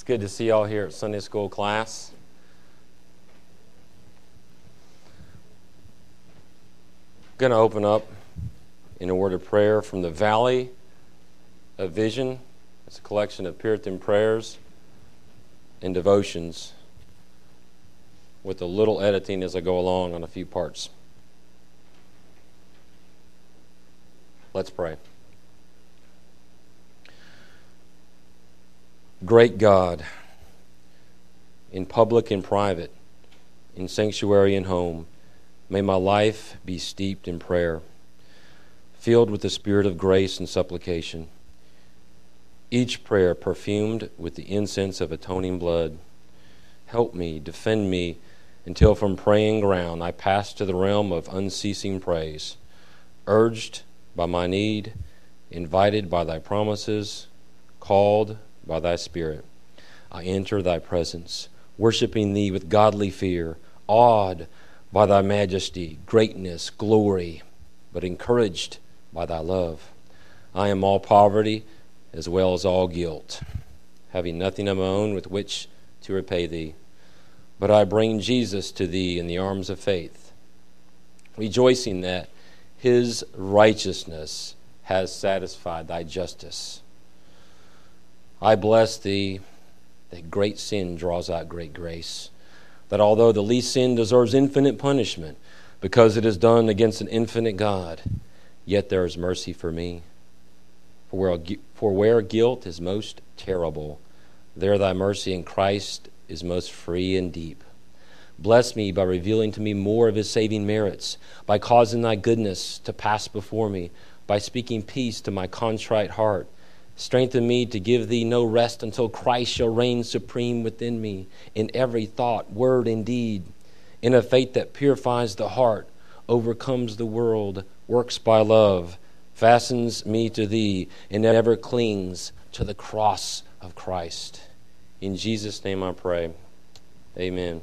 It's good to see y'all here at Sunday school class. Going to open up in a word of prayer from the Valley of Vision. It's a collection of Puritan prayers and devotions with a little editing as I go along on a few parts. Let's pray. Great God, in public and private, in sanctuary and home, may my life be steeped in prayer, filled with the spirit of grace and supplication. Each prayer perfumed with the incense of atoning blood. Help me, defend me, until from praying ground I pass to the realm of unceasing praise, urged by my need, invited by thy promises, called by thy Spirit. I enter thy presence, worshiping thee with godly fear, awed by thy majesty, greatness, glory, but encouraged by thy love. I am all poverty as well as all guilt, having nothing of my own with which to repay thee. But I bring Jesus to thee in the arms of faith, rejoicing that his righteousness has satisfied thy justice I bless thee that great sin draws out great grace. That although the least sin deserves infinite punishment because it is done against an infinite God, yet there is mercy for me. For where, for where guilt is most terrible, there thy mercy in Christ is most free and deep. Bless me by revealing to me more of his saving merits, by causing thy goodness to pass before me, by speaking peace to my contrite heart Strengthen me to give thee no rest until Christ shall reign supreme within me in every thought, word, and deed, in a faith that purifies the heart, overcomes the world, works by love, fastens me to thee, and ever clings to the cross of Christ. In Jesus' name I pray. Amen.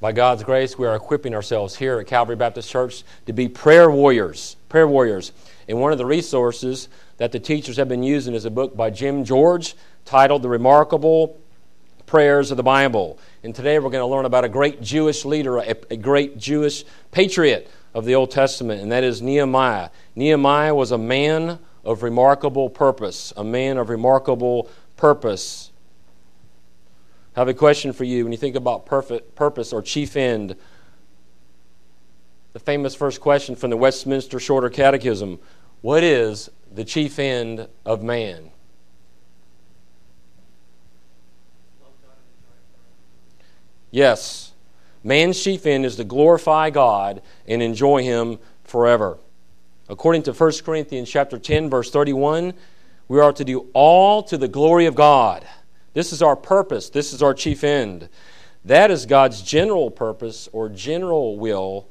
By God's grace, we are equipping ourselves here at Calvary Baptist Church to be prayer warriors. Prayer warriors. And one of the resources that the teachers have been using is a book by Jim George titled The Remarkable Prayers of the Bible. And today we're going to learn about a great Jewish leader, a, a great Jewish patriot of the Old Testament, and that is Nehemiah. Nehemiah was a man of remarkable purpose, a man of remarkable purpose. I have a question for you. When you think about perfect purpose or chief end, the famous first question from the Westminster Shorter Catechism what is the chief end of man? Yes. Man's chief end is to glorify God and enjoy him forever. According to 1 Corinthians chapter 10 verse 31, we are to do all to the glory of God. This is our purpose. This is our chief end. That is God's general purpose or general will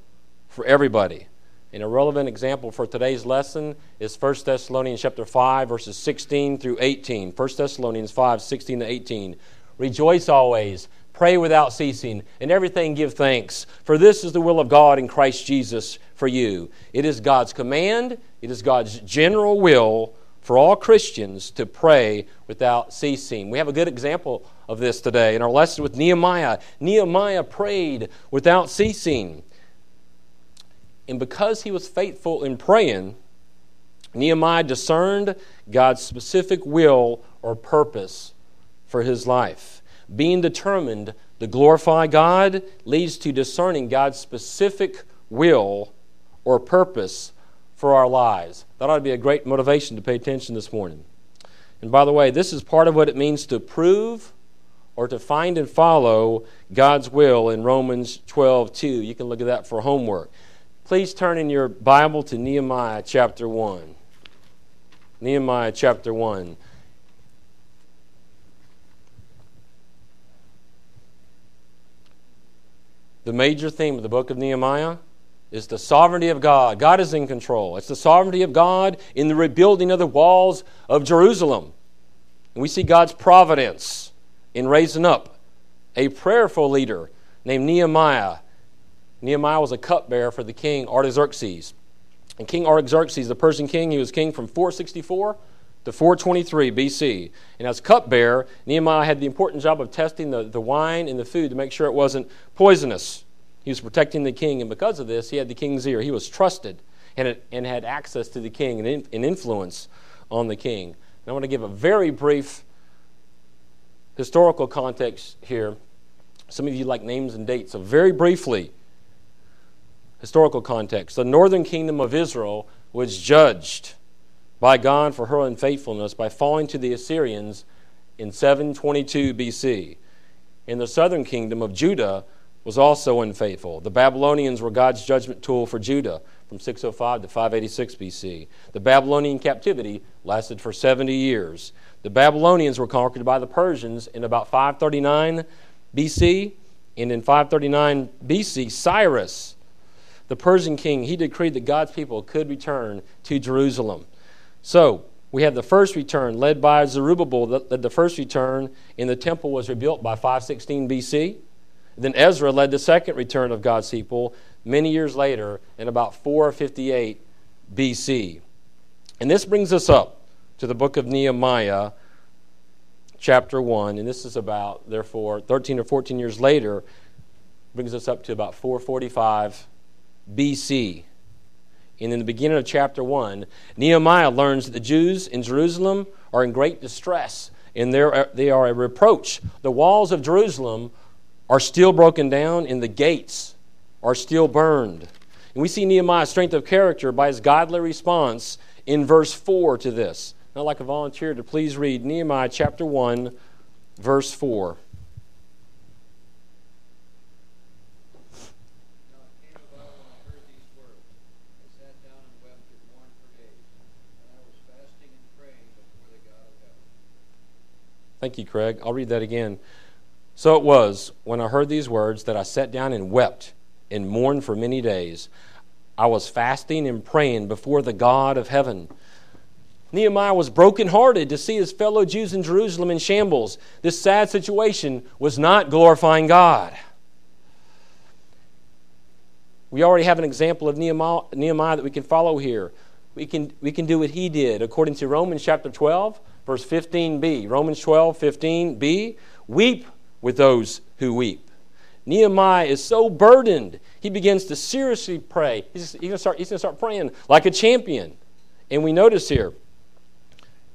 for everybody. And a relevant example for today's lesson is 1 Thessalonians chapter 5, verses 16 through 18. 1 Thessalonians 5, 16 to 18. Rejoice always, pray without ceasing, and everything give thanks, for this is the will of God in Christ Jesus for you. It is God's command, it is God's general will for all Christians to pray without ceasing. We have a good example of this today in our lesson with Nehemiah. Nehemiah prayed without ceasing. And because he was faithful in praying, Nehemiah discerned God's specific will or purpose for his life. Being determined to glorify God leads to discerning God's specific will or purpose for our lives. That ought to be a great motivation to pay attention this morning. And by the way, this is part of what it means to prove or to find and follow God's will in Romans 12 2. You can look at that for homework. Please turn in your Bible to Nehemiah chapter 1. Nehemiah chapter 1. The major theme of the book of Nehemiah is the sovereignty of God. God is in control. It's the sovereignty of God in the rebuilding of the walls of Jerusalem. And we see God's providence in raising up a prayerful leader named Nehemiah Nehemiah was a cupbearer for the king Artaxerxes. And King Artaxerxes, the Persian king, he was king from 464 to 423 BC. And as cupbearer, Nehemiah had the important job of testing the, the wine and the food to make sure it wasn't poisonous. He was protecting the king, and because of this, he had the king's ear. He was trusted and, and had access to the king and, in, and influence on the king. And I want to give a very brief historical context here. Some of you like names and dates, so very briefly, historical context. The northern kingdom of Israel was judged by God for her unfaithfulness by falling to the Assyrians in 722 BC. And the southern kingdom of Judah was also unfaithful. The Babylonians were God's judgment tool for Judah from 605 to 586 BC. The Babylonian captivity lasted for 70 years. The Babylonians were conquered by the Persians in about 539 BC. And in 539 BC, Cyrus, the Persian king, he decreed that God's people could return to Jerusalem. So, we have the first return led by Zerubbabel, that led the first return, and the temple was rebuilt by 516 BC. Then Ezra led the second return of God's people many years later in about 458 BC. And this brings us up to the book of Nehemiah, chapter 1. And this is about, therefore, 13 or 14 years later, brings us up to about 445 BC. And in the beginning of chapter 1, Nehemiah learns that the Jews in Jerusalem are in great distress and uh, they are a reproach. The walls of Jerusalem are still broken down and the gates are still burned. And we see Nehemiah's strength of character by his godly response in verse 4 to this. I'd like a volunteer to please read Nehemiah chapter 1, verse 4. Thank you, Craig. I'll read that again. So it was, when I heard these words, that I sat down and wept and mourned for many days. I was fasting and praying before the God of heaven. Nehemiah was brokenhearted to see his fellow Jews in Jerusalem in shambles. This sad situation was not glorifying God. We already have an example of Nehemiah, Nehemiah that we can follow here. We can, we can do what he did according to Romans chapter 12, verse 15b. Romans 12, 15b. Weep with those who weep. Nehemiah is so burdened, he begins to seriously pray. He's, he's going to start praying like a champion. And we notice here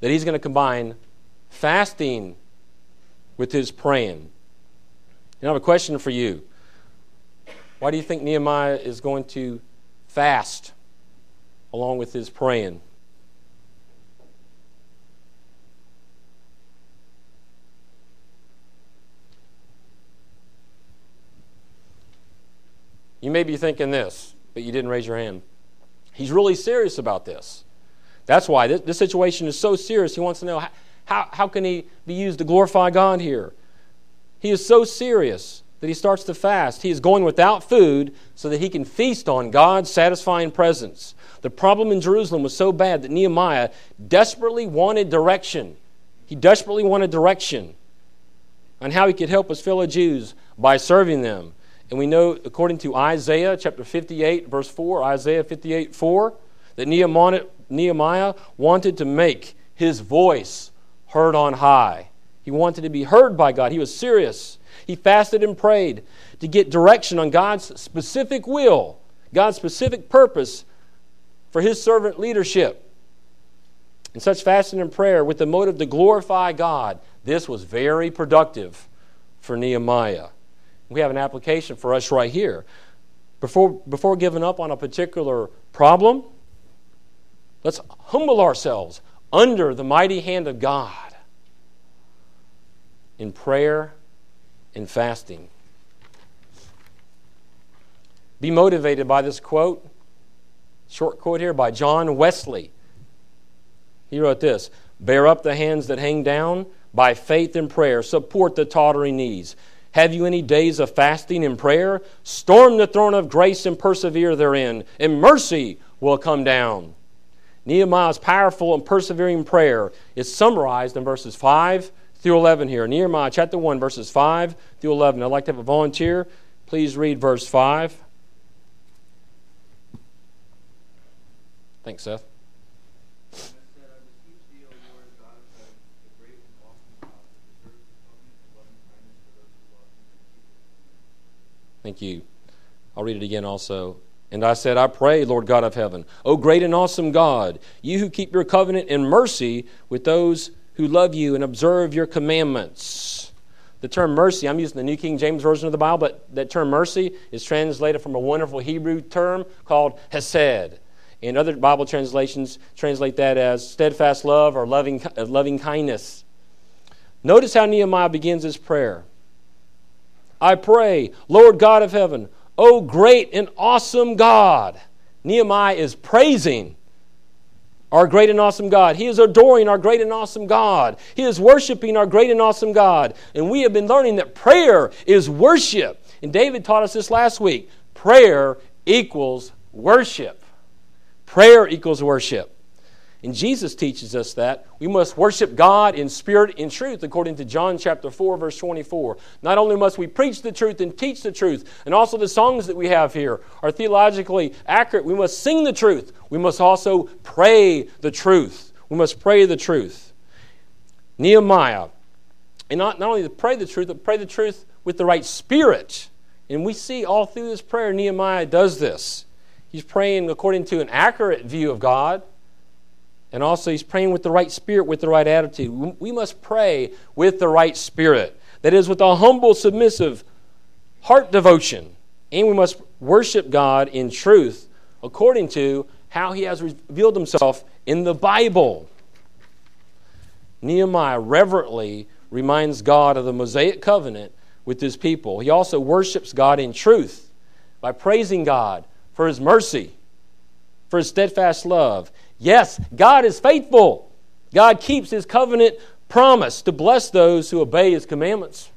that he's going to combine fasting with his praying. And I have a question for you. Why do you think Nehemiah is going to fast along with his praying? May be thinking this, but you didn't raise your hand. He's really serious about this. That's why this, this situation is so serious. He wants to know how, how, how can he be used to glorify God here? He is so serious that he starts to fast. He is going without food so that he can feast on God's satisfying presence. The problem in Jerusalem was so bad that Nehemiah desperately wanted direction. He desperately wanted direction on how he could help his fellow Jews by serving them. And we know, according to Isaiah chapter 58, verse 4, Isaiah 58, 4, that Nehemiah wanted to make his voice heard on high. He wanted to be heard by God. He was serious. He fasted and prayed to get direction on God's specific will, God's specific purpose for his servant leadership. In such fasting and prayer with the motive to glorify God, this was very productive for Nehemiah we have an application for us right here. Before, before giving up on a particular problem, let's humble ourselves under the mighty hand of God in prayer and fasting. Be motivated by this quote, short quote here by John Wesley. He wrote this Bear up the hands that hang down by faith and prayer, support the tottering knees. Have you any days of fasting and prayer? Storm the throne of grace and persevere therein, and mercy will come down. Nehemiah's powerful and persevering prayer is summarized in verses 5 through 11 here. Nehemiah chapter 1, verses 5 through 11. I'd like to have a volunteer. Please read verse 5. Thanks, Seth. Thank you. I'll read it again also. And I said, I pray, Lord God of heaven, O great and awesome God, you who keep your covenant in mercy with those who love you and observe your commandments. The term mercy, I'm using the New King James Version of the Bible, but that term mercy is translated from a wonderful Hebrew term called hesed. In other Bible translations, translate that as steadfast love or loving, loving kindness. Notice how Nehemiah begins his prayer. I pray, Lord God of heaven, O great and awesome God. Nehemiah is praising our great and awesome God. He is adoring our great and awesome God. He is worshiping our great and awesome God. And we have been learning that prayer is worship. And David taught us this last week. Prayer equals worship. Prayer equals worship. And Jesus teaches us that we must worship God in spirit and truth, according to John chapter 4, verse 24. Not only must we preach the truth and teach the truth, and also the songs that we have here are theologically accurate, we must sing the truth. We must also pray the truth. We must pray the truth. Nehemiah, and not, not only to pray the truth, but pray the truth with the right spirit. And we see all through this prayer, Nehemiah does this. He's praying according to an accurate view of God and also, he's praying with the right spirit, with the right attitude. We must pray with the right spirit. That is, with a humble, submissive heart devotion. And we must worship God in truth according to how he has revealed himself in the Bible. Nehemiah reverently reminds God of the Mosaic covenant with his people. He also worships God in truth by praising God for his mercy, for his steadfast love, Yes, God is faithful. God keeps his covenant promise to bless those who obey his commandments.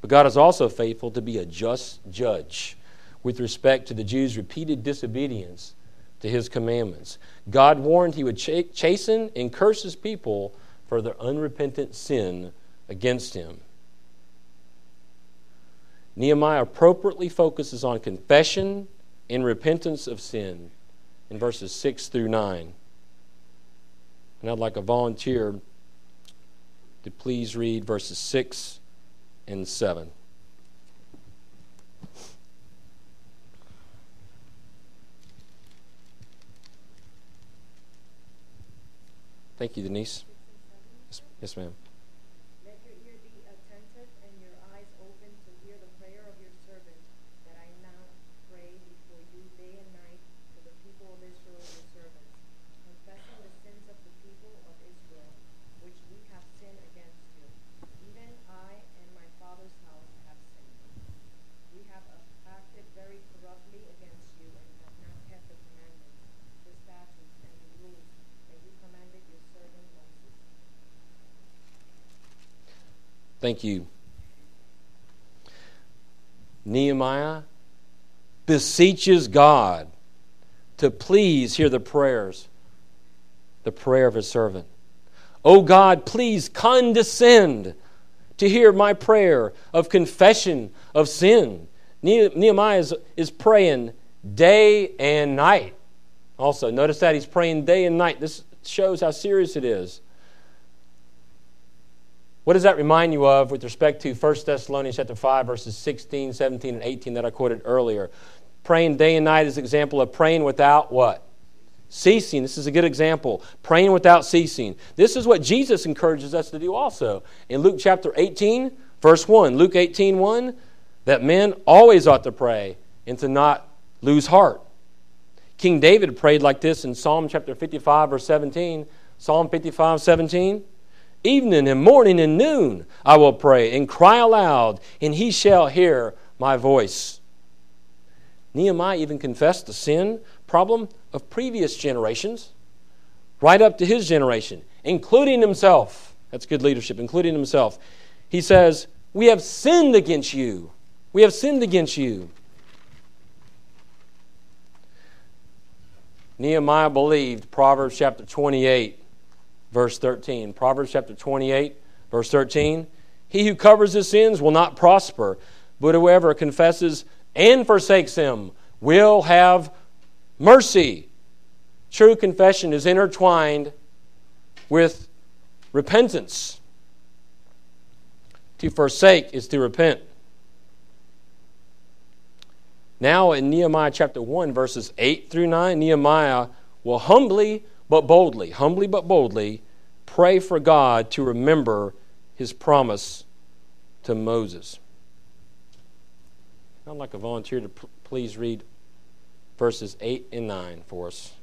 But God is also faithful to be a just judge with respect to the Jews' repeated disobedience to his commandments. God warned he would chasten and curse his people for their unrepentant sin against him. Nehemiah appropriately focuses on confession and repentance of sin in verses 6 through 9. And I'd like a volunteer to please read verses 6 and 7. Thank you, Denise. Yes, yes ma'am. Thank you. Nehemiah beseeches God to please hear the prayers, the prayer of his servant. Oh God, please condescend to hear my prayer of confession of sin. Nehemiah is, is praying day and night. Also, notice that he's praying day and night. This shows how serious it is. What does that remind you of with respect to 1 Thessalonians chapter 5, verses 16, 17, and 18 that I quoted earlier? Praying day and night is an example of praying without what? Ceasing. This is a good example. Praying without ceasing. This is what Jesus encourages us to do also. In Luke chapter 18, verse 1. Luke 18, 1, that men always ought to pray and to not lose heart. King David prayed like this in Psalm chapter 55, verse 17. Psalm 55, 17. Evening and morning and noon I will pray and cry aloud, and he shall hear my voice. Nehemiah even confessed the sin problem of previous generations, right up to his generation, including himself. That's good leadership, including himself. He says, We have sinned against you. We have sinned against you. Nehemiah believed Proverbs chapter 28 verse 13. Proverbs chapter 28, verse 13. He who covers his sins will not prosper, but whoever confesses and forsakes him will have mercy. True confession is intertwined with repentance. To forsake is to repent. Now, in Nehemiah chapter 1, verses 8 through 9, Nehemiah will humbly but boldly, humbly but boldly, pray for God to remember his promise to Moses. I'd like a volunteer to please read verses 8 and 9 for us.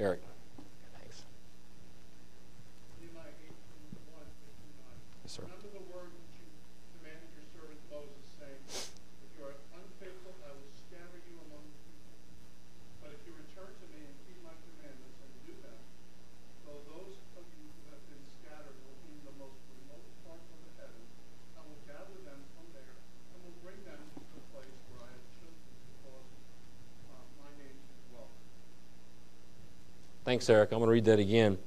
Eric. Thanks, Eric. I'm going to read that again.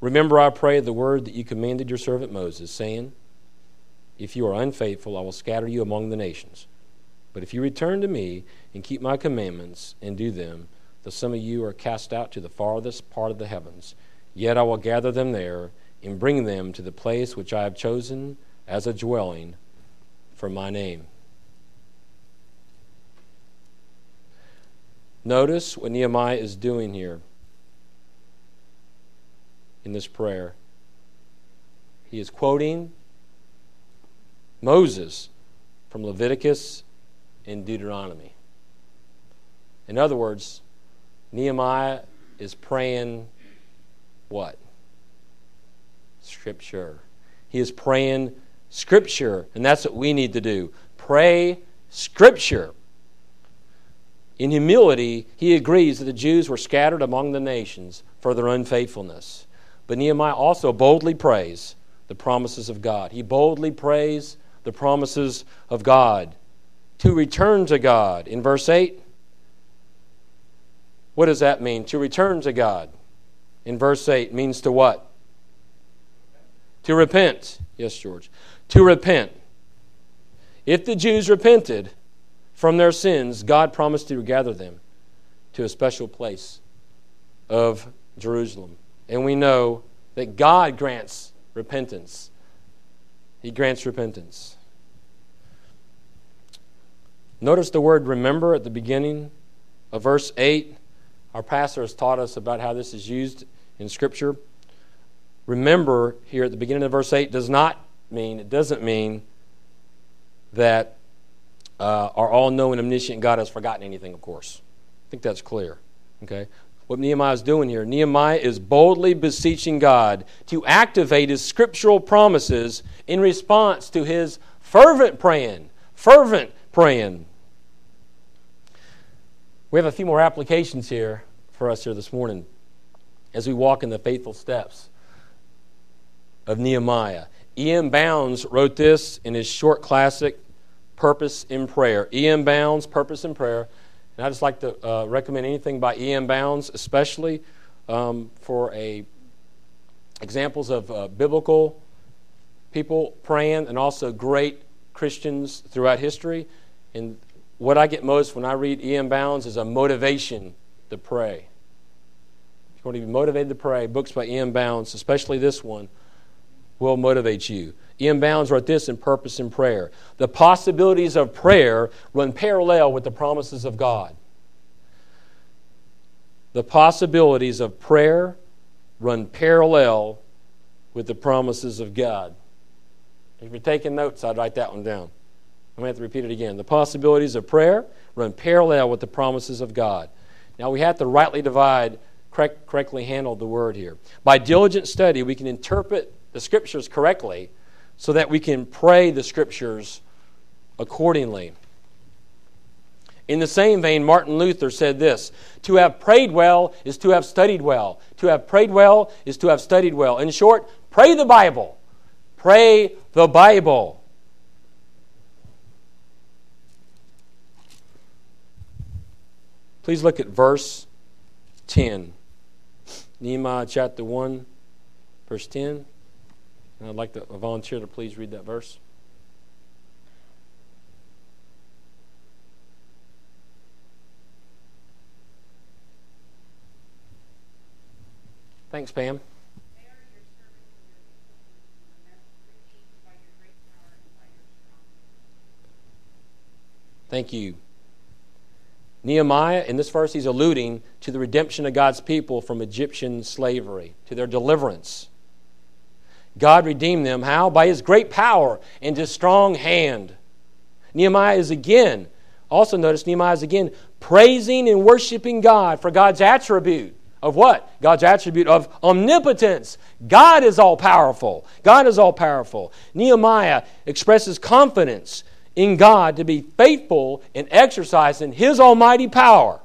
Remember, I pray, the word that you commanded your servant Moses, saying, If you are unfaithful, I will scatter you among the nations. But if you return to me and keep my commandments and do them, though some of you are cast out to the farthest part of the heavens, yet I will gather them there and bring them to the place which I have chosen as a dwelling for my name. Notice what Nehemiah is doing here in this prayer. He is quoting Moses from Leviticus and Deuteronomy. In other words, Nehemiah is praying what? Scripture. He is praying Scripture, and that's what we need to do. Pray Scripture. In humility, he agrees that the Jews were scattered among the nations for their unfaithfulness. But Nehemiah also boldly prays the promises of God. He boldly prays the promises of God to return to God. In verse 8, what does that mean? To return to God. In verse 8 means to what? To repent. Yes, George. To repent. If the Jews repented from their sins, God promised to gather them to a special place of Jerusalem. And we know that God grants repentance. He grants repentance. Notice the word remember at the beginning of verse 8. Our pastor has taught us about how this is used in Scripture. Remember here at the beginning of verse 8 does not mean, it doesn't mean that uh, our all knowing, omniscient God has forgotten anything, of course. I think that's clear. Okay? What Nehemiah is doing here. Nehemiah is boldly beseeching God to activate his scriptural promises in response to his fervent praying. Fervent praying. We have a few more applications here for us here this morning as we walk in the faithful steps of Nehemiah. E.M. Bounds wrote this in his short classic, Purpose in Prayer. E.M. Bounds, Purpose in Prayer. And I just like to uh, recommend anything by E.M. Bounds, especially um, for a examples of uh, biblical people praying and also great Christians throughout history. And what I get most when I read E.M. Bounds is a motivation to pray. If you want to be motivated to pray, books by E.M. Bounds, especially this one, will motivate you. E.M. Bounds wrote this in Purpose in Prayer. The possibilities of prayer run parallel with the promises of God. The possibilities of prayer run parallel with the promises of God. If you're taking notes, I'd write that one down. I'm going to have to repeat it again. The possibilities of prayer run parallel with the promises of God. Now, we have to rightly divide, correct, correctly handle the word here. By diligent study, we can interpret the scriptures correctly so that we can pray the scriptures accordingly. In the same vein, Martin Luther said this To have prayed well is to have studied well. To have prayed well is to have studied well. In short, pray the Bible. Pray the Bible. Please look at verse 10. Nehemiah chapter 1, verse 10. And I'd like to volunteer to please read that verse. Thanks, Pam. Thank you. Nehemiah, in this verse, he's alluding to the redemption of God's people from Egyptian slavery, to their deliverance. God redeemed them. How? By his great power and his strong hand. Nehemiah is again, also notice Nehemiah is again praising and worshiping God for God's attribute of what? God's attribute of omnipotence. God is all powerful. God is all powerful. Nehemiah expresses confidence in God to be faithful in exercising his almighty power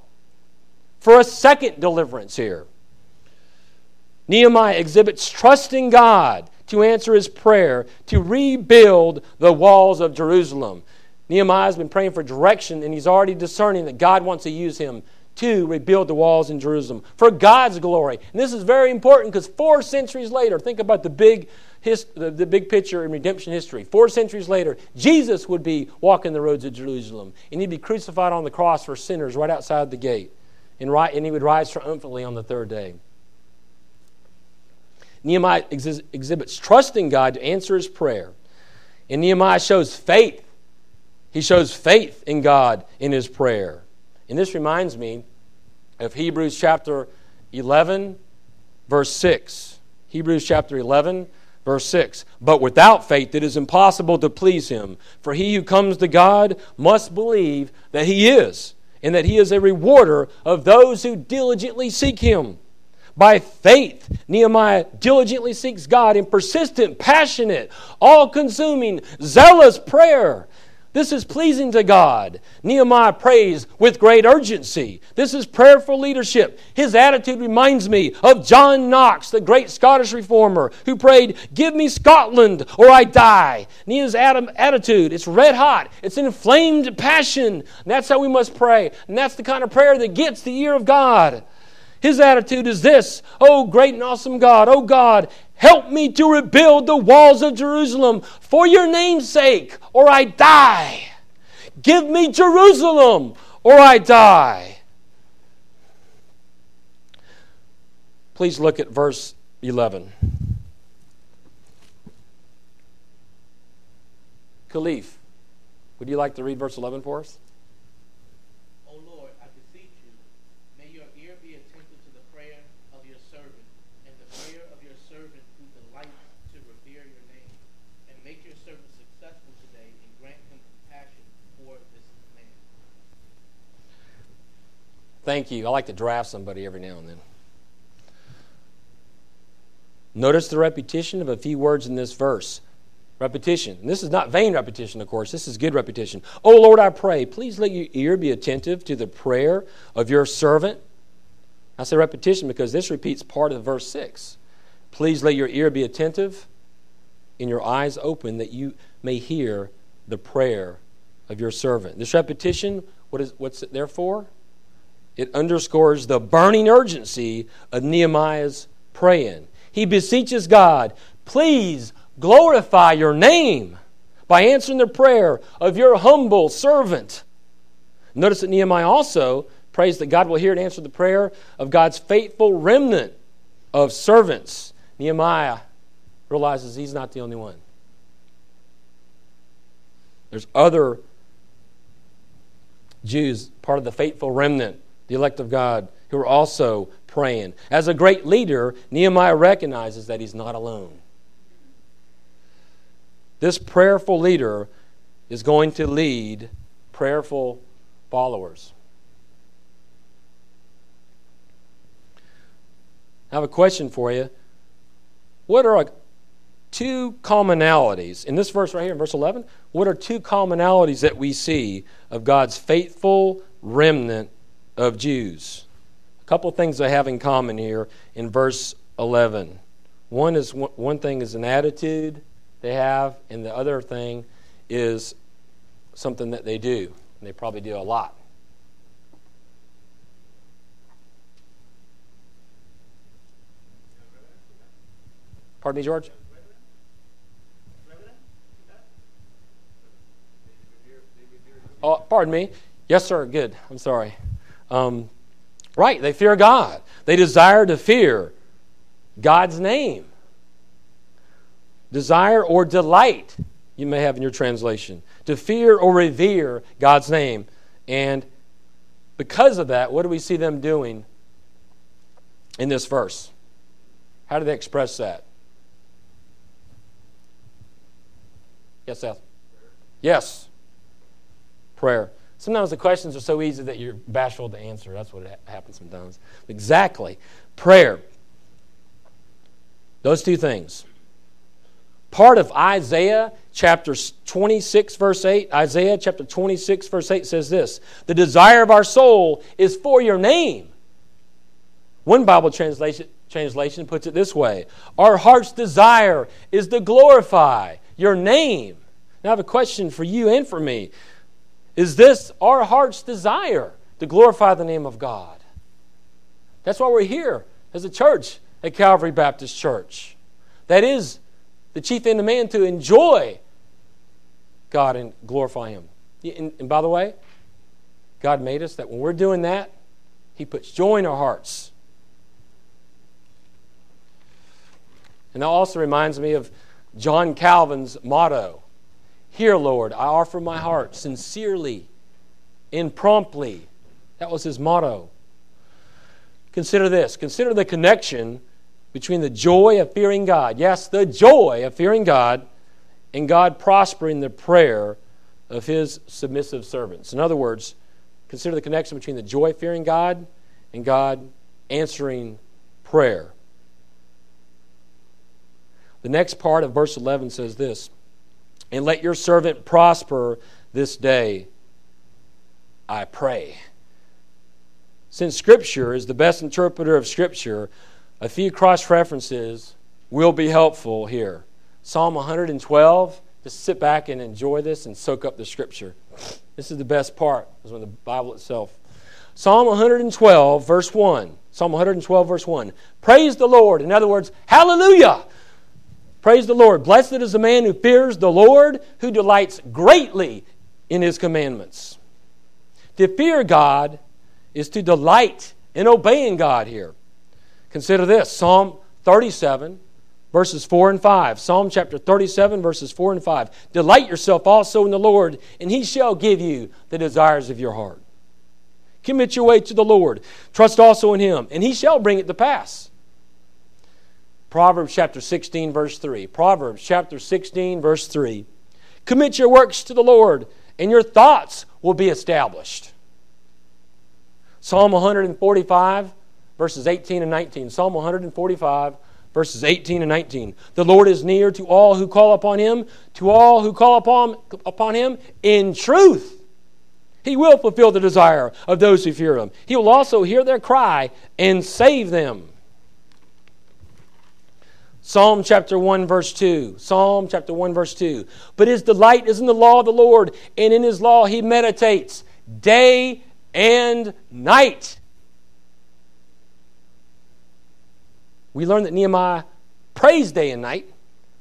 for a second deliverance here. Nehemiah exhibits trust in God to answer his prayer to rebuild the walls of Jerusalem. Nehemiah has been praying for direction, and he's already discerning that God wants to use him to rebuild the walls in Jerusalem for God's glory. And this is very important because four centuries later, think about the big, his, the, the big picture in redemption history. Four centuries later, Jesus would be walking the roads of Jerusalem, and he'd be crucified on the cross for sinners right outside the gate, and, right, and he would rise triumphantly on the third day. Nehemiah ex- exhibits trust in God to answer his prayer. And Nehemiah shows faith. He shows faith in God in his prayer. And this reminds me of Hebrews chapter 11, verse 6. Hebrews chapter 11, verse 6. But without faith it is impossible to please him. For he who comes to God must believe that he is, and that he is a rewarder of those who diligently seek him. By faith, Nehemiah diligently seeks God in persistent, passionate, all consuming, zealous prayer. This is pleasing to God. Nehemiah prays with great urgency. This is prayerful leadership. His attitude reminds me of John Knox, the great Scottish reformer, who prayed, Give me Scotland or I die. Nehemiah's attitude, it's red hot, it's inflamed passion. And that's how we must pray. And that's the kind of prayer that gets the ear of God. His attitude is this Oh, great and awesome God, oh God, help me to rebuild the walls of Jerusalem for your name's sake, or I die. Give me Jerusalem, or I die. Please look at verse 11. Khalif, would you like to read verse 11 for us? Thank you. I like to draft somebody every now and then. Notice the repetition of a few words in this verse. Repetition. And this is not vain repetition, of course. This is good repetition. Oh Lord, I pray, please let your ear be attentive to the prayer of your servant. I say repetition because this repeats part of verse 6. Please let your ear be attentive and your eyes open that you may hear the prayer of your servant. This repetition, what is, what's it there for? It underscores the burning urgency of Nehemiah's praying. He beseeches God, please glorify your name by answering the prayer of your humble servant. Notice that Nehemiah also prays that God will hear and answer the prayer of God's faithful remnant of servants. Nehemiah realizes he's not the only one. There's other Jews, part of the faithful remnant the elect of God, who are also praying. As a great leader, Nehemiah recognizes that he's not alone. This prayerful leader is going to lead prayerful followers. I have a question for you. What are two commonalities in this verse right here, in verse 11? What are two commonalities that we see of God's faithful remnant of Jews. A couple things they have in common here in verse 11. One is one thing is an attitude they have, and the other thing is something that they do. And they probably do a lot. Pardon me, George? Oh, pardon me. Yes, sir. Good. I'm sorry. Um, right, they fear God. They desire to fear God's name. Desire or delight. you may have in your translation. To fear or revere God's name. And because of that, what do we see them doing in this verse? How do they express that? Yes, Seth? Yes. Prayer. Sometimes the questions are so easy that you're bashful to answer. That's what happens sometimes. Exactly. Prayer. Those two things. Part of Isaiah chapter 26, verse 8, Isaiah chapter 26, verse 8 says this The desire of our soul is for your name. One Bible translation, translation puts it this way Our heart's desire is to glorify your name. Now, I have a question for you and for me. Is this our heart's desire to glorify the name of God? That's why we're here as a church at Calvary Baptist Church. That is the chief end of man to enjoy God and glorify Him. And, and by the way, God made us that when we're doing that, He puts joy in our hearts. And that also reminds me of John Calvin's motto Here, Lord, I offer my heart sincerely and promptly. That was his motto. Consider this consider the connection between the joy of fearing God, yes, the joy of fearing God, and God prospering the prayer of his submissive servants. In other words, consider the connection between the joy of fearing God and God answering prayer. The next part of verse 11 says this And let your servant prosper this day, I pray. Since Scripture is the best interpreter of Scripture, a few cross references will be helpful here. Psalm 112, just sit back and enjoy this and soak up the Scripture. This is the best part, is when the Bible itself. Psalm 112, verse 1. Psalm 112, verse 1. Praise the Lord. In other words, hallelujah. Praise the Lord. Blessed is the man who fears the Lord, who delights greatly in his commandments. To fear God is to delight in obeying God here. Consider this Psalm 37, verses 4 and 5. Psalm chapter 37, verses 4 and 5. Delight yourself also in the Lord, and he shall give you the desires of your heart. Commit your way to the Lord. Trust also in him, and he shall bring it to pass. Proverbs chapter 16, verse 3. Proverbs chapter 16, verse 3. Commit your works to the Lord, and your thoughts will be established. Psalm 145, verses 18 and 19. Psalm 145, verses 18 and 19. The Lord is near to all who call upon him, to all who call upon, upon him in truth. He will fulfill the desire of those who fear him. He will also hear their cry and save them. Psalm chapter 1, verse 2. Psalm chapter 1, verse 2. But his delight is in the law of the Lord, and in his law he meditates day and night. We learn that Nehemiah prays day and night.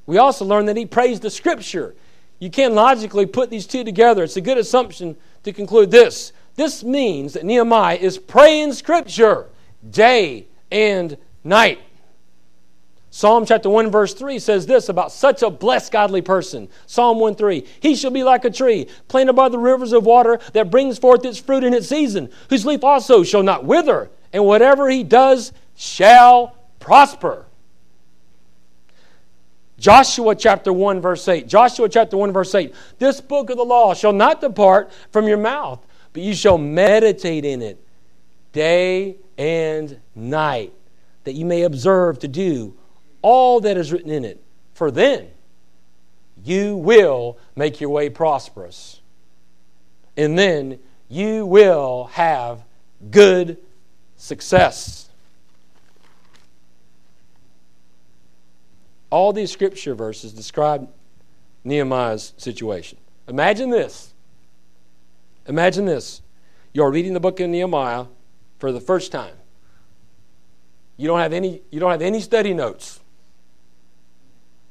We also learn that he prays the scripture. You can logically put these two together. It's a good assumption to conclude this. This means that Nehemiah is praying scripture day and night. Psalm chapter 1, verse 3 says this about such a blessed godly person. Psalm 1 3 He shall be like a tree planted by the rivers of water that brings forth its fruit in its season, whose leaf also shall not wither, and whatever he does shall prosper. Joshua chapter 1, verse 8. Joshua chapter 1, verse 8. This book of the law shall not depart from your mouth, but you shall meditate in it day and night, that you may observe to do all that is written in it. For then you will make your way prosperous. And then you will have good success. All these scripture verses describe Nehemiah's situation. Imagine this. Imagine this. You're reading the book of Nehemiah for the first time. You don't have any, you don't have any study notes.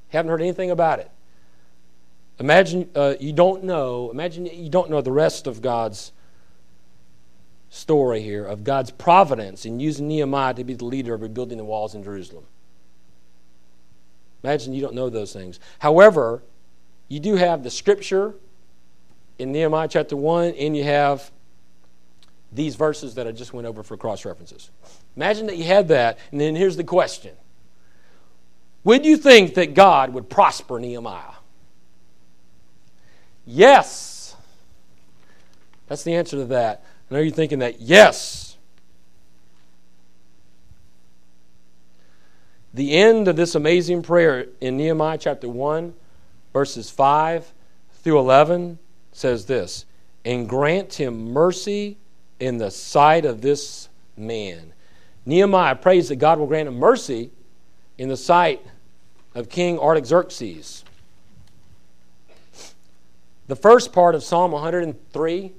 Haven't heard anything about it. Imagine uh, you don't know, imagine you don't know the rest of God's story here, of God's providence in using Nehemiah to be the leader of rebuilding the walls in Jerusalem. Imagine you don't know those things. However, you do have the scripture in Nehemiah chapter 1, and you have these verses that I just went over for cross references. Imagine that you had that, and then here's the question Would you think that God would prosper Nehemiah? Yes. That's the answer to that. I know you're thinking that. Yes. The end of this amazing prayer in Nehemiah chapter 1, verses 5 through 11 says this And grant him mercy in the sight of this man. Nehemiah prays that God will grant him mercy in the sight of King Artaxerxes. The first part of Psalm 103,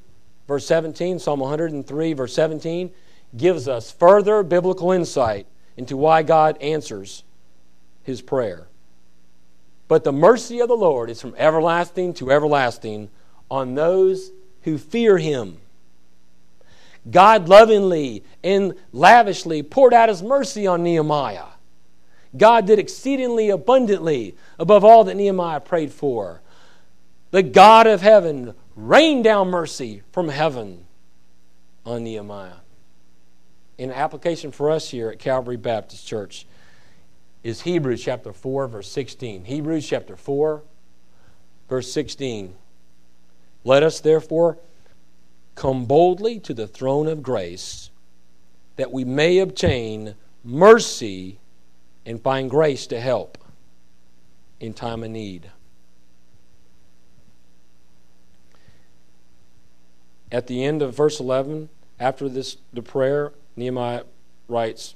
verse 17, Psalm 103, verse 17, gives us further biblical insight into why God answers his prayer. But the mercy of the Lord is from everlasting to everlasting on those who fear him. God lovingly and lavishly poured out his mercy on Nehemiah. God did exceedingly abundantly above all that Nehemiah prayed for. The God of heaven rained down mercy from heaven on Nehemiah. An application for us here at Calvary Baptist Church is Hebrews chapter 4, verse 16. Hebrews chapter 4, verse 16. Let us therefore come boldly to the throne of grace that we may obtain mercy and find grace to help in time of need. At the end of verse 11, after this the prayer, Nehemiah writes,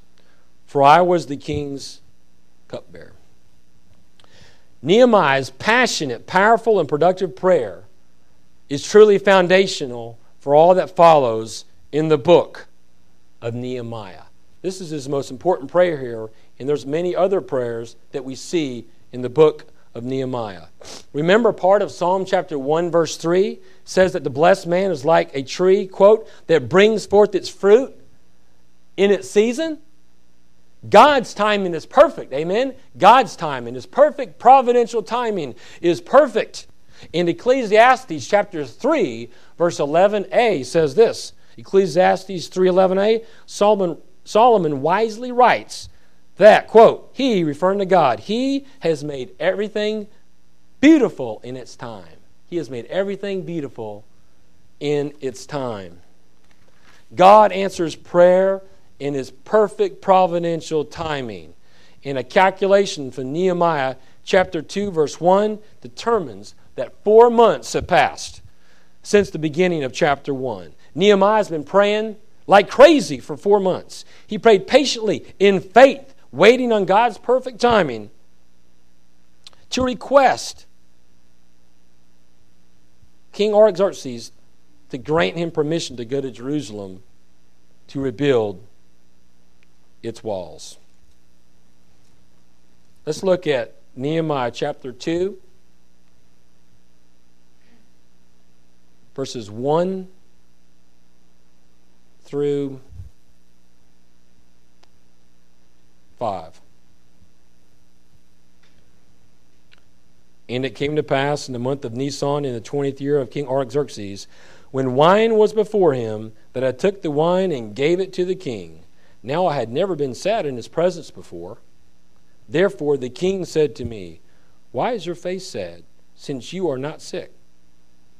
"For I was the king's cupbearer." Nehemiah's passionate, powerful, and productive prayer is truly foundational for all that follows in the book of Nehemiah. This is his most important prayer here, and there's many other prayers that we see in the book of Nehemiah. Remember, part of Psalm chapter 1, verse 3 says that the blessed man is like a tree, quote, that brings forth its fruit in its season. God's timing is perfect. Amen. God's timing, is perfect providential timing is perfect. In Ecclesiastes chapter 3, verse 11a says this. Ecclesiastes 3:11a, Solomon Solomon wisely writes that quote, he referring to God, he has made everything beautiful in its time. He has made everything beautiful in its time. God answers prayer in his perfect providential timing. In a calculation from Nehemiah chapter 2 verse 1 determines that four months have passed since the beginning of chapter 1. Nehemiah's been praying like crazy for four months. He prayed patiently in faith, waiting on God's perfect timing to request King Artaxerxes to grant him permission to go to Jerusalem to rebuild its walls. Let's look at Nehemiah chapter 2, verses 1 through 5. And it came to pass in the month of Nisan in the twentieth year of King Artaxerxes, when wine was before him, that I took the wine and gave it to the king. Now I had never been sad in his presence before. Therefore the king said to me, Why is your face sad, since you are not sick?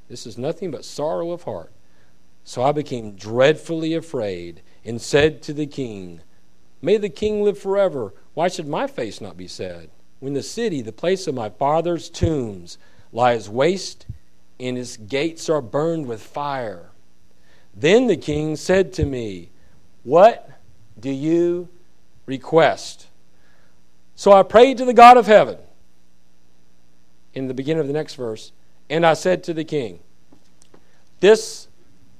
This is nothing but sorrow of heart. So I became dreadfully afraid and said to the king, May the king live forever. Why should my face not be sad? When the city, the place of my father's tombs, lies waste and its gates are burned with fire. Then the king said to me, What do you request? So I prayed to the God of heaven. In the beginning of the next verse, and I said to the king, This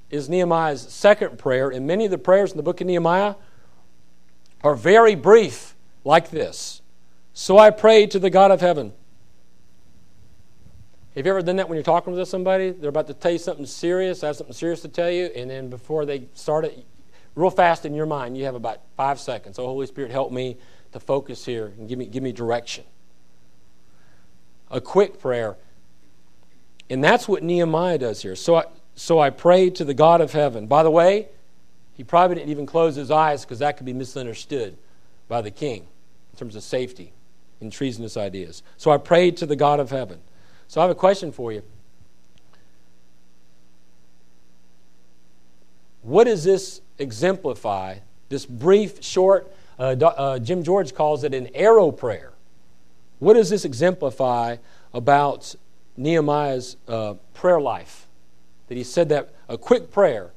is Nehemiah's second prayer, and many of the prayers in the book of Nehemiah are very brief, like this. So I prayed to the God of heaven. Have you ever done that when you're talking with somebody? They're about to tell you something serious, I have something serious to tell you, and then before they start it, real fast in your mind, you have about five seconds. Oh, Holy Spirit, help me to focus here and give me, give me direction. A quick prayer And that's what Nehemiah does here. So I, so I prayed to the God of heaven. By the way, he probably didn't even close his eyes because that could be misunderstood by the king in terms of safety and treasonous ideas. So I prayed to the God of heaven. So I have a question for you. What does this exemplify? This brief, short, uh, uh, Jim George calls it an arrow prayer. What does this exemplify about Nehemiah's uh, prayer life? That he said that a quick prayer,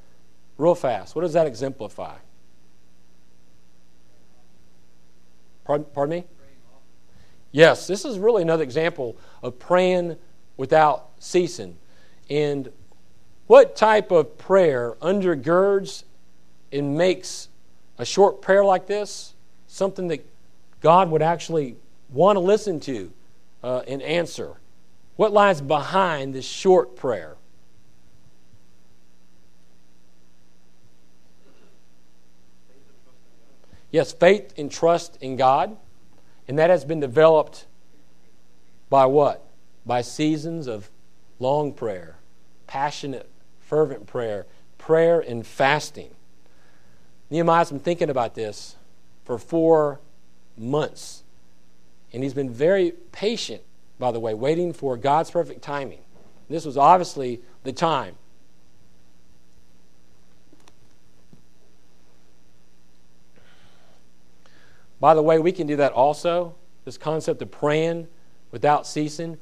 real fast. What does that exemplify? Pardon, pardon me? Yes, this is really another example of praying without ceasing. And what type of prayer undergirds and makes a short prayer like this something that God would actually want to listen to uh, and answer? What lies behind this short prayer? Yes, faith and trust in God. And that has been developed by what? By seasons of long prayer, passionate fervent prayer, prayer and fasting. Nehemiah's been thinking about this for four months. And he's been very patient, by the way, waiting for God's perfect timing. This was obviously the time. By the way, we can do that also. This concept of praying without ceasing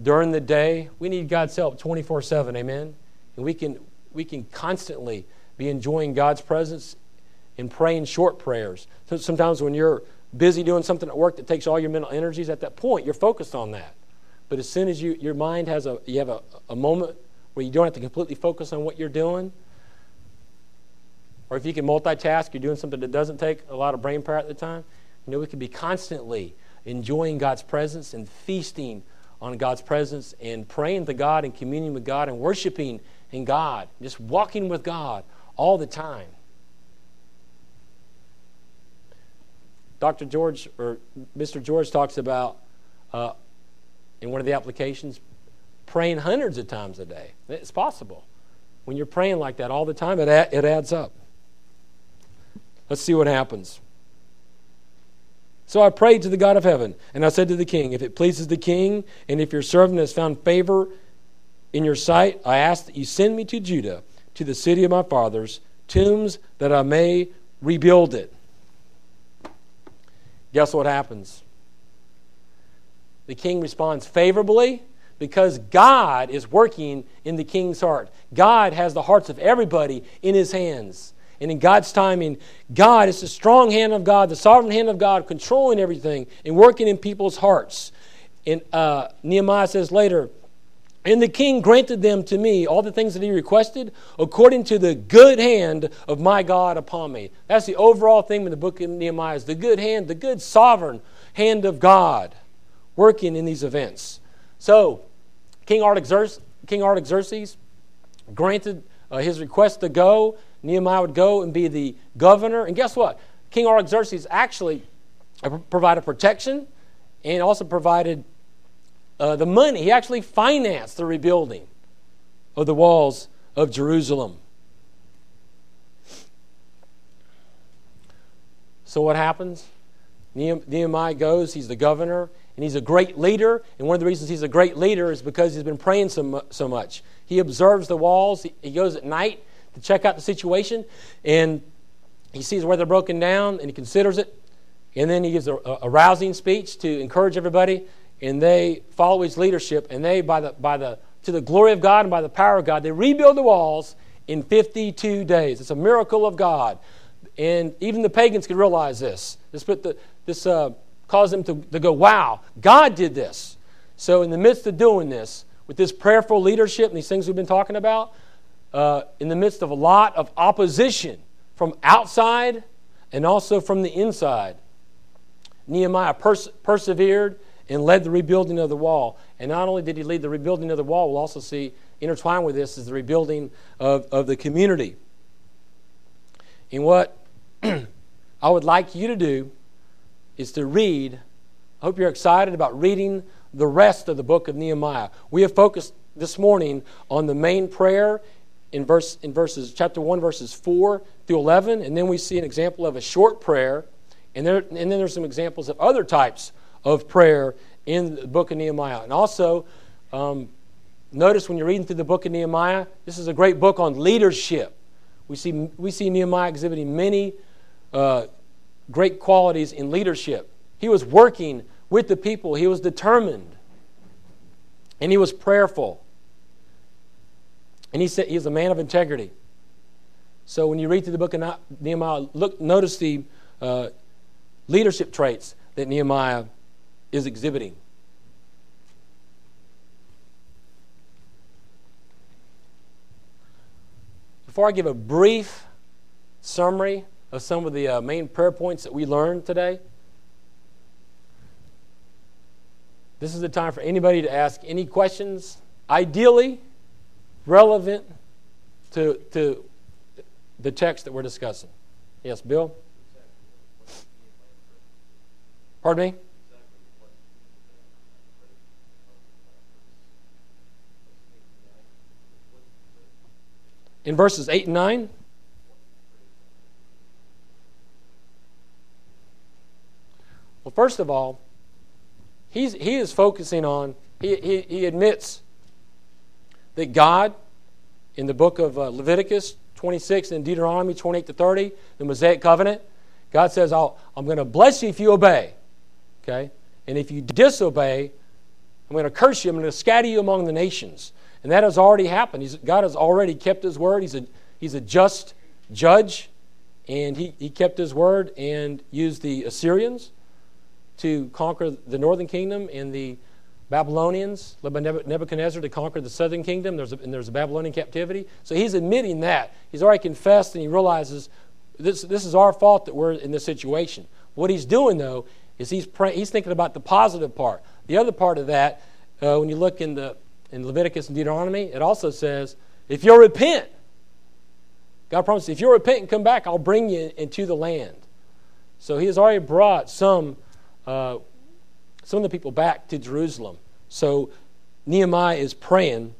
during the day. We need God's help 24 7. Amen. And we can, we can constantly be enjoying God's presence and praying short prayers. So sometimes when you're busy doing something at work that takes all your mental energies, at that point, you're focused on that. But as soon as you, your mind has a, you have a, a moment where you don't have to completely focus on what you're doing, or if you can multitask, you're doing something that doesn't take a lot of brain power at the time, you know, we can be constantly enjoying God's presence and feasting on God's presence and praying to God and communing with God and worshiping in God, just walking with God all the time. Dr. George, or Mr. George talks about uh, in one of the applications praying hundreds of times a day. It's possible. When you're praying like that all the time, it, it adds up. Let's see what happens. So I prayed to the God of heaven, and I said to the king, If it pleases the king, and if your servant has found favor in your sight, I ask that you send me to Judah, to the city of my fathers, tombs that I may rebuild it. Guess what happens? The king responds favorably because God is working in the king's heart. God has the hearts of everybody in his hands. And in God's timing, God is the strong hand of God, the sovereign hand of God, controlling everything and working in people's hearts. And uh, Nehemiah says later, and the king granted them to me, all the things that he requested, according to the good hand of my God upon me. That's the overall theme in the book of Nehemiah is the good hand, the good sovereign hand of God working in these events. So, King Artaxerxes, King Artaxerxes granted uh, his request to go. Nehemiah would go and be the governor. And guess what? King Artaxerxes actually provided protection and also provided uh, the money. He actually financed the rebuilding of the walls of Jerusalem. So, what happens? Nehemiah goes, he's the governor, and he's a great leader. And one of the reasons he's a great leader is because he's been praying so, so much. He observes the walls, he goes at night to check out the situation, and he sees where they're broken down, and he considers it. And then he gives a, a rousing speech to encourage everybody and they follow his leadership, and they, by the, by the, to the glory of God and by the power of God, they rebuild the walls in 52 days. It's a miracle of God. And even the pagans could realize this. This, put the, this uh, caused them to, to go, wow, God did this. So, in the midst of doing this, with this prayerful leadership and these things we've been talking about, uh, in the midst of a lot of opposition from outside and also from the inside, Nehemiah pers- persevered and led the rebuilding of the wall. And not only did he lead the rebuilding of the wall, we'll also see intertwined with this is the rebuilding of, of the community. And what I would like you to do is to read. I hope you're excited about reading the rest of the book of Nehemiah. We have focused this morning on the main prayer in, verse, in verses chapter 1, verses 4 through 11, and then we see an example of a short prayer, and, there, and then there's some examples of other types of prayer in the book of Nehemiah. And also, um, notice when you're reading through the book of Nehemiah, this is a great book on leadership. We see, we see Nehemiah exhibiting many uh, great qualities in leadership. He was working with the people, he was determined, and he was prayerful. And he said he's a man of integrity. So when you read through the book of Nehemiah, look, notice the uh, leadership traits that Nehemiah is exhibiting. Before I give a brief summary of some of the uh, main prayer points that we learned today, this is the time for anybody to ask any questions, ideally relevant to, to the text that we're discussing. Yes, Bill? Pardon me? in verses 8 and 9? Well, first of all, he's, he is focusing on, he, he, he admits that God, in the book of uh, Leviticus 26 and Deuteronomy 28 to 30, the Mosaic covenant, God says, i am going to bless you if you obey. Okay? And if you disobey, I'm going to curse you. I'm going to scatter you among the nations. And that has already happened. He's, God has already kept his word. He's a, he's a just judge. And he, he kept his word and used the Assyrians to conquer the northern kingdom and the Babylonians, led by Nebuchadnezzar to conquer the southern kingdom. There's a, and there's a Babylonian captivity. So he's admitting that. He's already confessed and he realizes this, this is our fault that we're in this situation. What he's doing, though, is he's, pray, he's thinking about the positive part. The other part of that, uh, when you look in the in Leviticus and Deuteronomy, it also says, if you'll repent, God promises, if you'll repent and come back, I'll bring you into the land. So he has already brought some, uh, some of the people back to Jerusalem. So Nehemiah is praying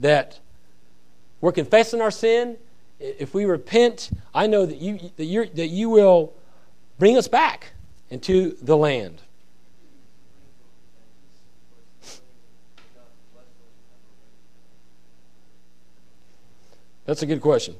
that we're confessing our sin. If we repent, I know that you, that, you that you will bring us back into the land. That's a good question.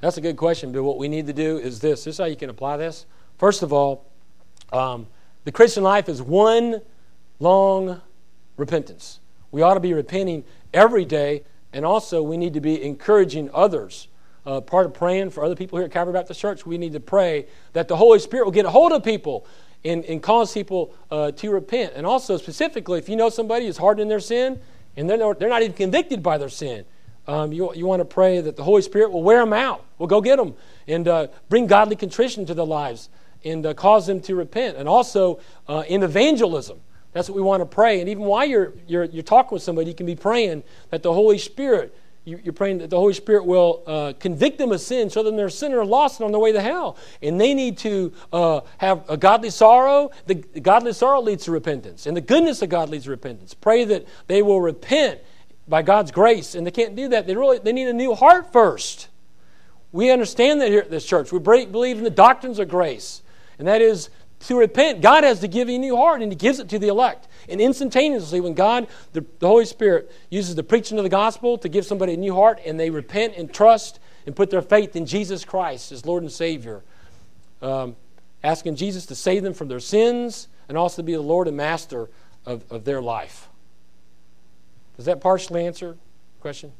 That's a good question, But What we need to do is this. This is how you can apply this. First of all, um, the Christian life is one long repentance. We ought to be repenting every day, and also we need to be encouraging others uh, part of praying for other people here at Calvary Baptist Church, we need to pray that the Holy Spirit will get a hold of people and, and cause people uh, to repent. And also, specifically, if you know somebody is hardened in their sin and they're, they're not even convicted by their sin, um, you, you want to pray that the Holy Spirit will wear them out, will go get them, and uh, bring godly contrition to their lives and uh, cause them to repent. And also uh, in evangelism, that's what we want to pray. And even while you're, you're, you're talking with somebody, you can be praying that the Holy Spirit you're praying that the Holy Spirit will uh, convict them of sin, show them they're a sinner lost and on their way to hell. And they need to uh, have a godly sorrow. The, godly sorrow leads to repentance, and the goodness of God leads to repentance. Pray that they will repent by God's grace, and they can't do that. They really they need a new heart first. We understand that here at this church. We believe in the doctrines of grace, and that is to repent. God has to give you a new heart, and He gives it to the elect. And instantaneously, when God, the, the Holy Spirit, uses the preaching of the gospel to give somebody a new heart and they repent and trust and put their faith in Jesus Christ as Lord and Savior, um, asking Jesus to save them from their sins and also to be the Lord and Master of, of their life. Does that partially answer question?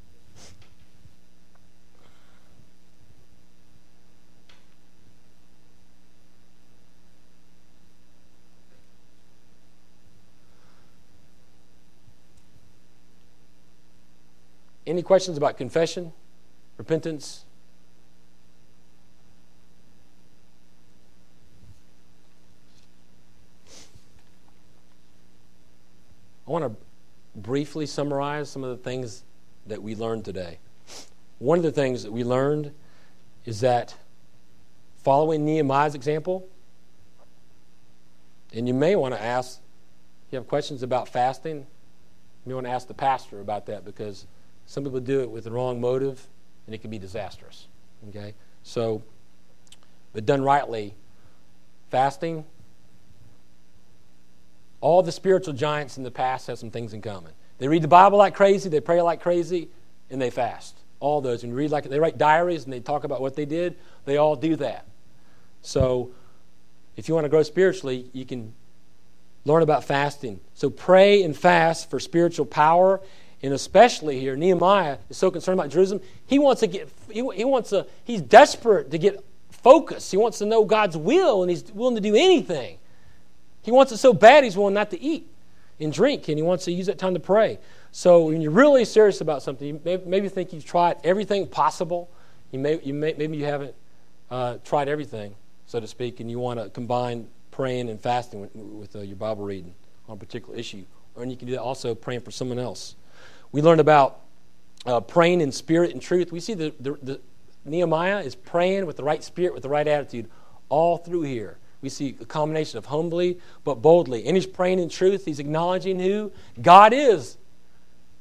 Any questions about confession, repentance? I want to briefly summarize some of the things that we learned today. one of the things that we learned is that following Nehemiah's example, and you may want to ask, you have questions about fasting, you may want to ask the pastor about that because some people do it with the wrong motive and it can be disastrous. Okay? So, but done rightly, fasting, all the spiritual giants in the past have some things in common. They read the Bible like crazy, they pray like crazy, and they fast. All those. And read like they write diaries and they talk about what they did. They all do that. So, if you want to grow spiritually, you can learn about fasting. So pray and fast for spiritual power. And especially here, Nehemiah is so concerned about Jerusalem. He wants to get, he, he wants to, he's desperate to get focused. He wants to know God's will and he's willing to do anything. He wants it so bad he's willing not to eat and drink and he wants to use that time to pray. So when you're really serious about something, you may, maybe think you've tried everything possible. You may, you may, maybe you haven't uh, tried everything so to speak, and you want to combine praying and fasting with, with uh, your Bible reading on a particular issue. Or you can do that also praying for someone else. We learned about uh, praying in spirit and truth. We see the, the, the Nehemiah is praying with the right spirit, with the right attitude, all through here. We see a combination of humbly but boldly. And he's praying in truth. He's acknowledging who God is.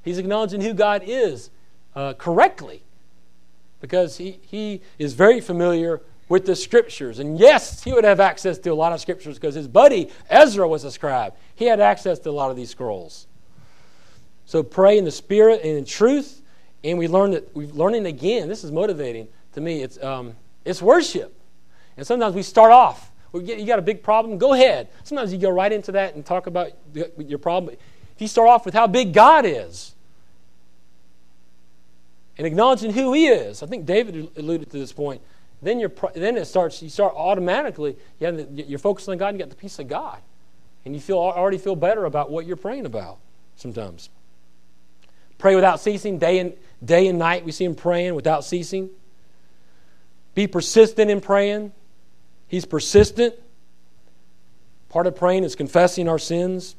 He's acknowledging who God is uh, correctly because he, he is very familiar with the scriptures. And yes, he would have access to a lot of scriptures because his buddy Ezra was a scribe. He had access to a lot of these scrolls. So pray in the spirit and in truth. And we learn that we're learning again. This is motivating to me. It's, um, it's worship. And sometimes we start off. You got a big problem? Go ahead. Sometimes you go right into that and talk about your problem. If you start off with how big God is and acknowledging who He is, I think David alluded to this point then you're then it starts you start automatically you the, you're focusing on God and you got the peace of God, and you feel already feel better about what you're praying about. Sometimes pray without ceasing day and day and night. We see him praying without ceasing. Be persistent in praying. He's persistent. Part of praying is confessing our sins.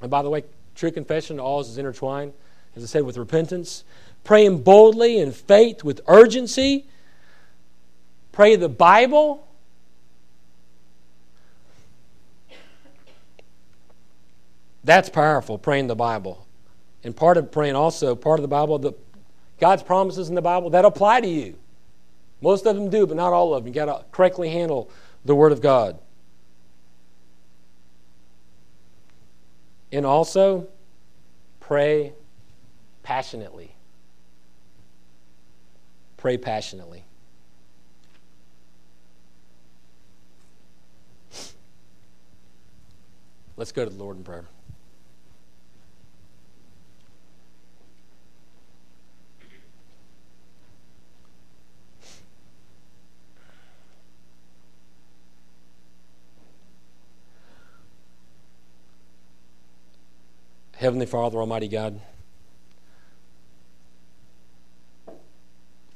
And by the way, true confession to all is intertwined, as I said, with repentance. Praying boldly in faith with urgency Pray the Bible. That's powerful, praying the Bible. And part of praying also, part of the Bible, the, God's promises in the Bible, that apply to you. Most of them do, but not all of them. You got to correctly handle the Word of God. And also, pray passionately. Pray passionately. Let's go to the Lord in prayer. Heavenly Father, Almighty God,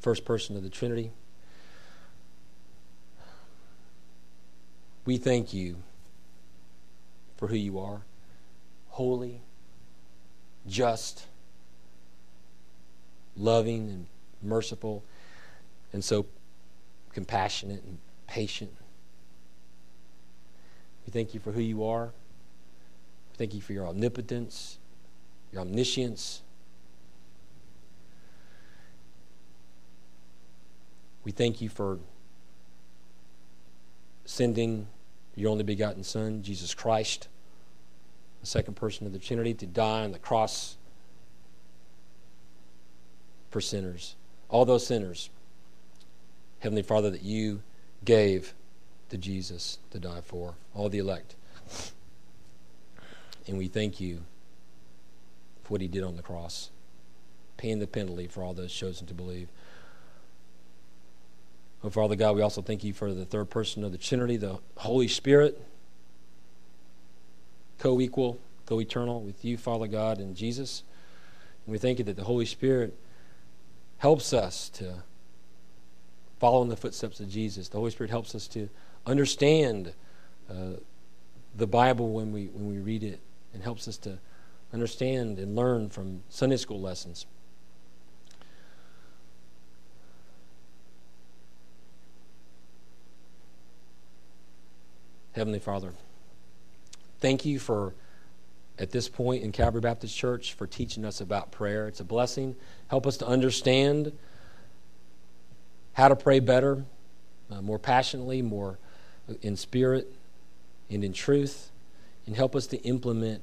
first person of the Trinity, we thank you for who you are holy, just, loving, and merciful, and so compassionate and patient. We thank you for who you are. Thank you for your omnipotence, your omniscience. We thank you for sending your only begotten Son, Jesus Christ, the second person of the Trinity, to die on the cross for sinners. All those sinners, Heavenly Father, that you gave to Jesus to die for, all the elect. And we thank you for what he did on the cross, paying the penalty for all those chosen to believe. Oh, Father God, we also thank you for the third person of the Trinity, the Holy Spirit, co equal, co eternal with you, Father God, and Jesus. And we thank you that the Holy Spirit helps us to follow in the footsteps of Jesus. The Holy Spirit helps us to understand uh, the Bible when we, when we read it and helps us to understand and learn from Sunday school lessons. Heavenly Father, thank you for at this point in Calvary Baptist Church for teaching us about prayer. It's a blessing. Help us to understand how to pray better, uh, more passionately, more in spirit and in truth and help us to implement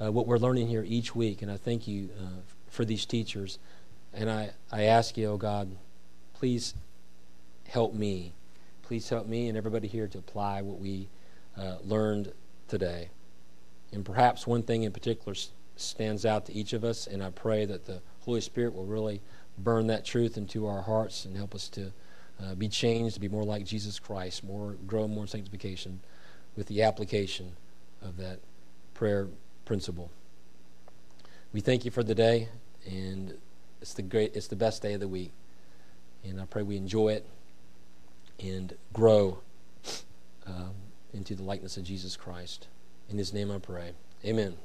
uh, what we're learning here each week. And I thank you uh, for these teachers. And I, I ask you, oh God, please help me. Please help me and everybody here to apply what we uh, learned today. And perhaps one thing in particular stands out to each of us, and I pray that the Holy Spirit will really burn that truth into our hearts and help us to uh, be changed to be more like Jesus Christ, more grow more sanctification with the application of that prayer principle. We thank you for the day, and it's the great, it's the best day of the week, and I pray we enjoy it and grow um, into the likeness of Jesus Christ. In His name, I pray. Amen.